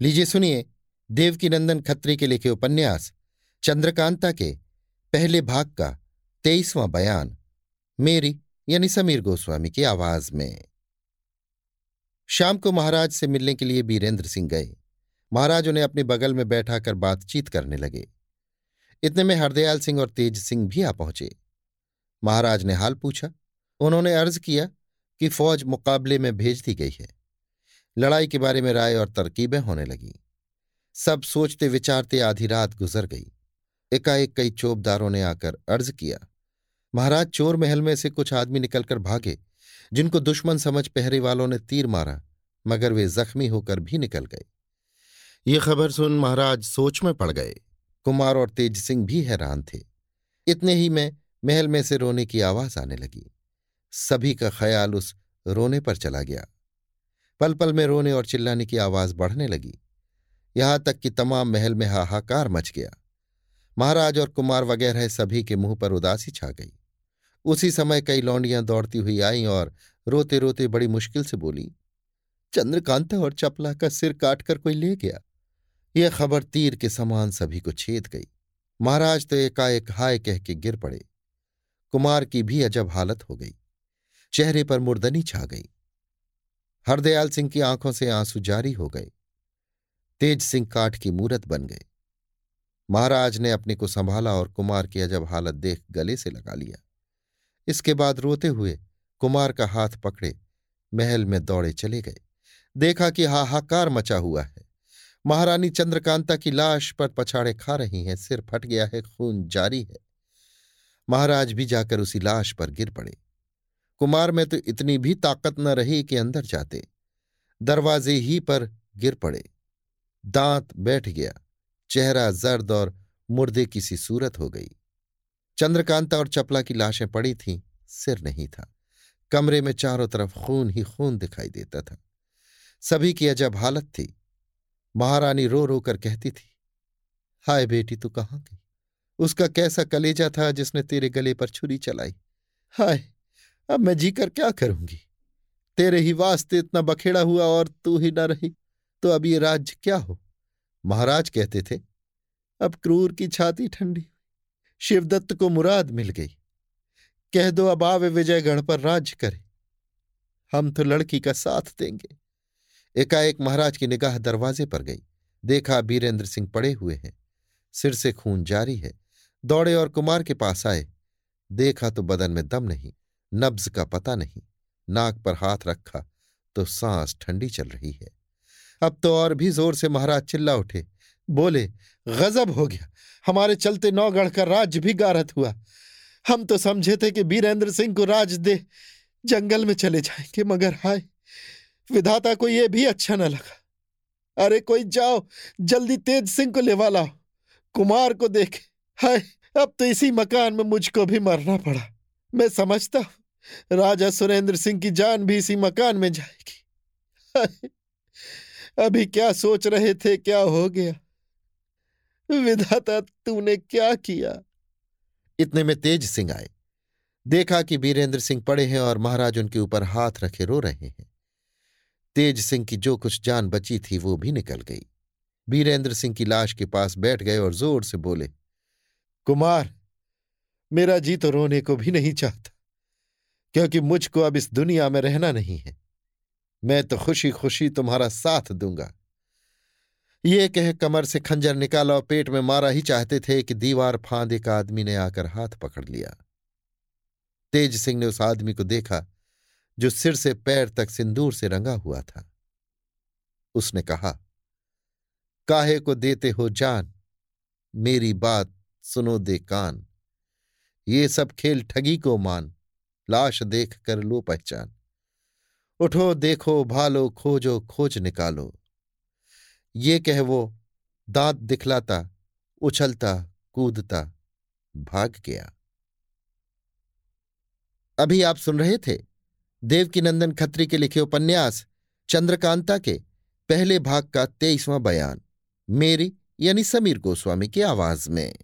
लीजिए सुनिए, देवकीनंदन खत्री के लिखे उपन्यास, चंद्रकांता के पहले भाग का तेईसवां बयान, मेरी यानी समीर गोस्वामी की आवाज़ में। शाम को महाराज से मिलने के लिए बीरेंद्र सिंह गए। महाराज उन्हें अपने बगल में बैठा कर बातचीत करने लगे। इतने में हरदयाल सिंह और तेज सिंह भी आ पहुँचे। महाराज ने हाल पूछा। उन्होंने अर्ज़ किया कि फौज मुकाबले में भेज दी गई है। लड़ाई के बारे में राय और तरकीबें होने लगीं। सब सोचते विचारते आधी रात गुजर गई। एकाएक कई चोबदारों ने आकर अर्ज़ किया, महाराज, चोर महल में से कुछ आदमी निकलकर भागे, जिनको दुश्मन समझ पहरे वालों ने तीर मारा, मगर वे जख्मी होकर भी निकल गए। ये खबर सुन महाराज सोच में पड़ गए। कुमार और तेज सिंह भी हैरान थे। इतने ही में महल में से रोने की आवाज़ आने लगी। सभी का ख्याल उस रोने पर चला गया। पल पल में रोने और चिल्लाने की आवाज़ बढ़ने लगी। यहाँ तक कि तमाम महल में हाहाकार मच गया। महाराज और कुमार वगैरह सभी के मुँह पर उदासी छा गई। उसी समय कई लौंडियाँ दौड़ती हुई आईं और रोते रोते बड़ी मुश्किल से बोली, चंद्रकांता और चपला का सिर काटकर कोई ले गया? यह खबर तीर के समान सभी को छेद गई। महाराज तो एकाएक हाय कह के गिर पड़े। कुमार की भी अजब हालत हो गई। चेहरे पर मुर्दनी छा गई। हरदयाल सिंह की आँखों से आँसू जारी हो गए। तेज सिंह काठ की मूरत बन गए। महाराज ने अपने को संभाला और कुमार की अजब हालत देख गले से लगा लिया। इसके बाद रोते हुए कुमार का हाथ पकड़े महल में दौड़े चले गए। देखा कि हाहाकार मचा हुआ है। महारानी चंद्रकांता की लाश पर पछाड़े खा रही हैं, सिर फट गया है, खून जारी है। महाराज भी जाकर उसी लाश पर गिर पड़े। कुमार में तो इतनी भी ताकत न रही कि अंदर जाते। दरवाजे ही पर गिर पड़े। दांत बैठ गया। चेहरा जर्द और मुर्दे की सी सूरत हो गई। चंद्रकांता और चपला की लाशें पड़ी थीं। सिर नहीं था। कमरे में चारों तरफ़ खून ही खून दिखाई देता था। सभी की अजब हालत थी। महारानी रो रो कर कहती थी, हाय बेटी, तू कहाँ गई? उसका कैसा कलेजा था जिसने तेरे गले पर छुरी चलाई? हाय अब मैं जीकर क्या करूँगी? तेरे ही वास्ते इतना बखेड़ा हुआ और तू ही न रही तो अब ये राज्य क्या हो? महाराज कहते थे, अब क्रूर की छाती ठंडी शिवदत्त को मुराद मिल गई। कह दो, अब आवे विजयगढ़ पर राज्य करे। हम तो लड़की का साथ देंगे। एकाएक महाराज की निगाह दरवाजे पर गई। देखा बीरेंद्र सिंह पड़े हुए हैं। सिर से खून जारी है। दौड़े और कुमार के पास आए। देखा तो बदन में दम नहीं। नब्ज का पता नहीं, नाक पर हाथ रखा तो सांस ठंडी चल रही है। अब तो और भी ज़ोर से महाराज चिल्ला उठे, बोले, गजब हो गया, हमारे चलते नौगढ़ का राज्य भी गारत हुआ। हम तो समझे थे कि बीरेंद्र सिंह को राज दे, जंगल में चले जाएँगे, मगर हाय, विधाता को यह भी अच्छा न लगा। अरे कोई जाओ, जल्दी तेज सिंह को लेवा लाओ, कुमार को देखे, हाय, अब तो इसी मकान में मुझको भी मरना पड़ा। मैं समझता हूँ राजा सुरेंद्र सिंह की जान भी इसी मकान में जाएगी। अभी क्या सोच रहे थे, क्या हो गया? विधाता, तूने क्या किया? इतने में तेज सिंह आए। देखा कि बीरेंद्र सिंह पड़े हैं और महाराज उनके ऊपर हाथ रखे रो रहे हैं। तेज सिंह की जो कुछ जान बची थी, वो भी निकल गई। बीरेंद्र सिंह की लाश के पास बैठ गए और ज़ोर से बोले, कुमार मेरा जी तो रोने को भी नहीं चाहता, क्योंकि मुझको अब इस दुनिया में रहना नहीं है। मैं तो खुशी खुशी तुम्हारा साथ दूँगा। ये कह कमर से खंजर निकाला और पेट में मारा ही चाहते थे कि दीवार फांद एक आदमी ने आकर हाथ पकड़ लिया। तेज सिंह ने उस आदमी को देखा, जो सिर से पैर तक सिंदूर से रंगा हुआ था। उसने कहा, काहे को देते हो जान, मेरी बात सुनो दे कान। ये सब खेल ठगी को मान। लाश देख कर लो पहचान। उठो, देखो, भालो, खोजो, खोज निकालो। ये कह वो, दांत दिखलाता, उछलता, कूदता, भाग गया। अभी आप सुन रहे थे देवकीनंदन खत्री के लिखे उपन्यास चंद्रकांता के पहले भाग का तेईसवां बयान, मेरी यानी समीर गोस्वामी की आवाज़ में।